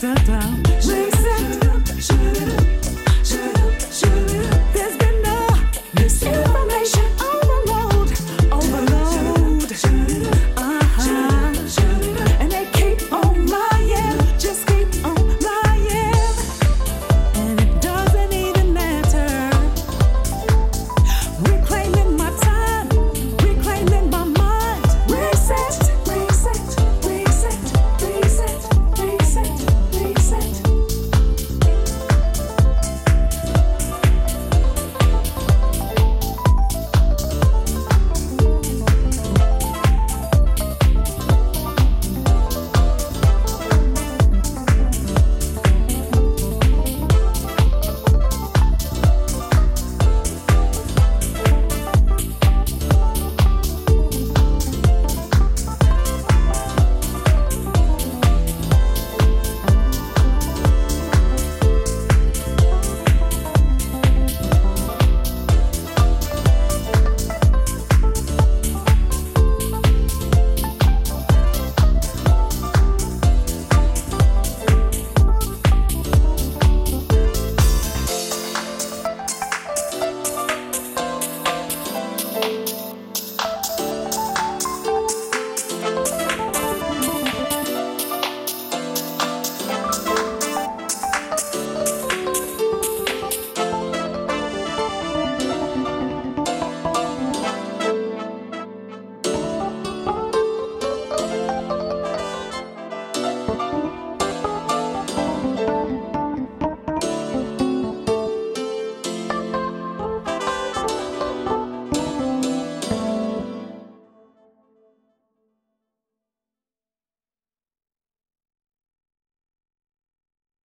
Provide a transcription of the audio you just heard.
down, down, down.